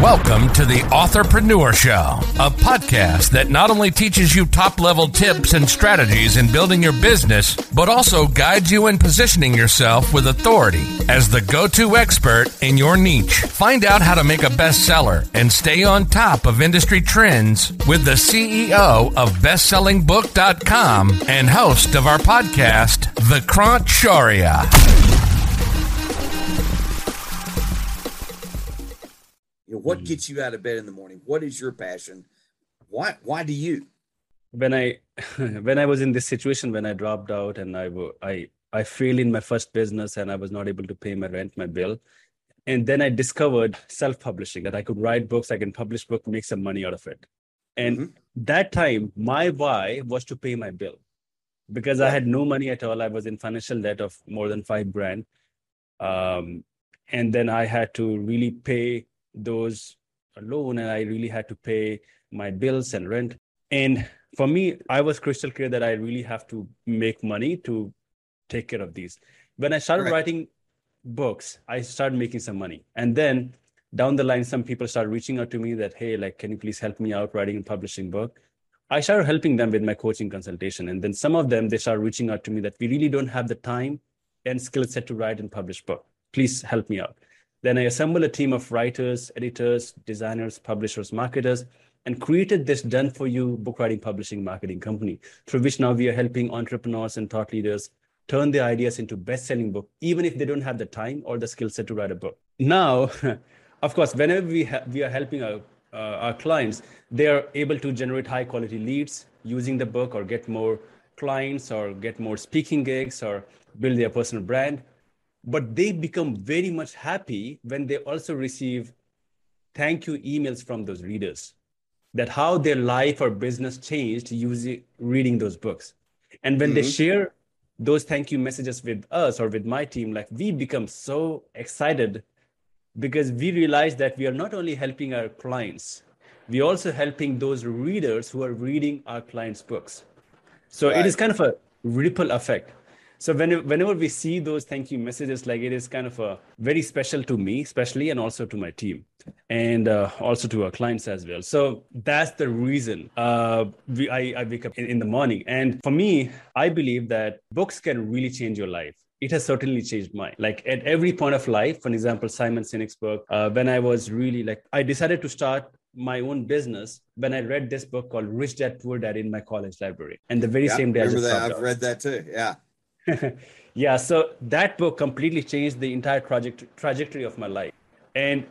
Welcome to the Authorpreneur Show, a podcast that not only teaches you top level tips and strategies in building your business, but also guides you in positioning yourself with authority as the go to expert in your niche. Find out how to make a bestseller and stay on top of industry trends with the CEO of BestsellingBook.com and host of our podcast, Vikrant Shaurya. You what gets you out of bed in the morning? What is your passion? Why why do you? When I when I was in this situation when I dropped out and I I I failed in my first business and I was not able to pay my rent, my bill. And then I discovered self-publishing that I could write books, I can publish book, make some money out of it. And mm-hmm. that time, my why was to pay my bill because I had no money at all. I was in financial debt of more than five grand. Um, and then I had to really pay those alone and I really had to pay my bills and rent. And for me, I was crystal clear that I really have to make money to take care of these. When I started right. writing books, I started making some money. And then down the line, some people started reaching out to me that, hey, like, can you please help me out writing and publishing book? I started helping them with my coaching consultation. And then some of them, they started reaching out to me that we really don't have the time and skill set to write and publish book. Please help me out. Then I assembled a team of writers, editors, designers, publishers, marketers, and created this done for you book writing publishing marketing company through which now we are helping entrepreneurs and thought leaders turn their ideas into best-selling book even if they don't have the time or the skill set to write a book. Now of course whenever we, ha- we are helping our, uh, our clients they are able to generate high quality leads using the book or get more clients or get more speaking gigs or build their personal brand but they become very much happy when they also receive thank you emails from those readers that how their life or business changed using reading those books and when mm-hmm. they share those thank you messages with us or with my team like we become so excited because we realize that we are not only helping our clients we're also helping those readers who are reading our clients books so right. it is kind of a ripple effect so whenever, whenever we see those thank you messages like it is kind of a very special to me especially and also to my team and uh, also to our clients as well so that's the reason uh, we, I, I wake up in, in the morning and for me i believe that books can really change your life it has certainly changed mine. Like at every point of life, for example, Simon Sinek's book, uh, when I was really like, I decided to start my own business when I read this book called Rich Dad Poor Dad in my college library. And the very yeah, same day, I remember that. I've out. read that too. Yeah. yeah, so that book completely changed the entire project trajectory of my life. And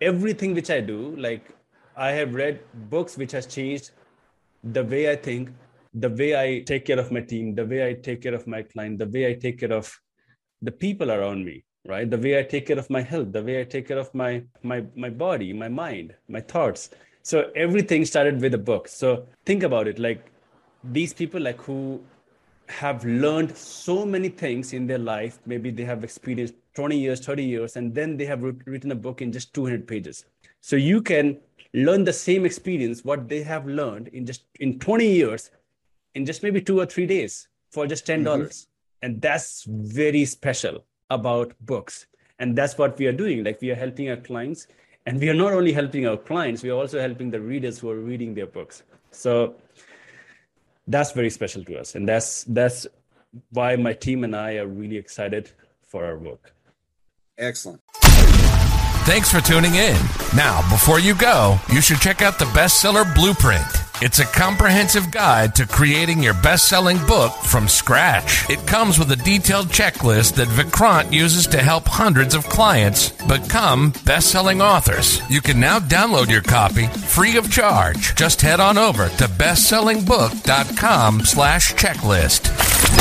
everything which I do, like I have read books which has changed the way I think, the way I take care of my team, the way I take care of my client, the way I take care of the people around me, right? The way I take care of my health, the way I take care of my my my body, my mind, my thoughts. So everything started with a book. So think about it, like these people like who have learned so many things in their life. Maybe they have experienced 20 years, 30 years, and then they have written a book in just 200 pages. So you can learn the same experience, what they have learned in just in 20 years, in just maybe two or three days for just $10. dollars mm hmm And that's very special about books. And that's what we are doing. Like we are helping our clients. And we are not only helping our clients, we are also helping the readers who are reading their books. So that's very special to us. And that's that's why my team and i are really excited for our work. Excellent. Thanks for tuning in. Now before you go you should check out the bestseller blueprint it's a comprehensive guide to creating your best selling book from scratch. It comes with a detailed checklist that Vikrant uses to help hundreds of clients become best selling authors. You can now download your copy free of charge. Just head on over to bestsellingbook.com slash checklist.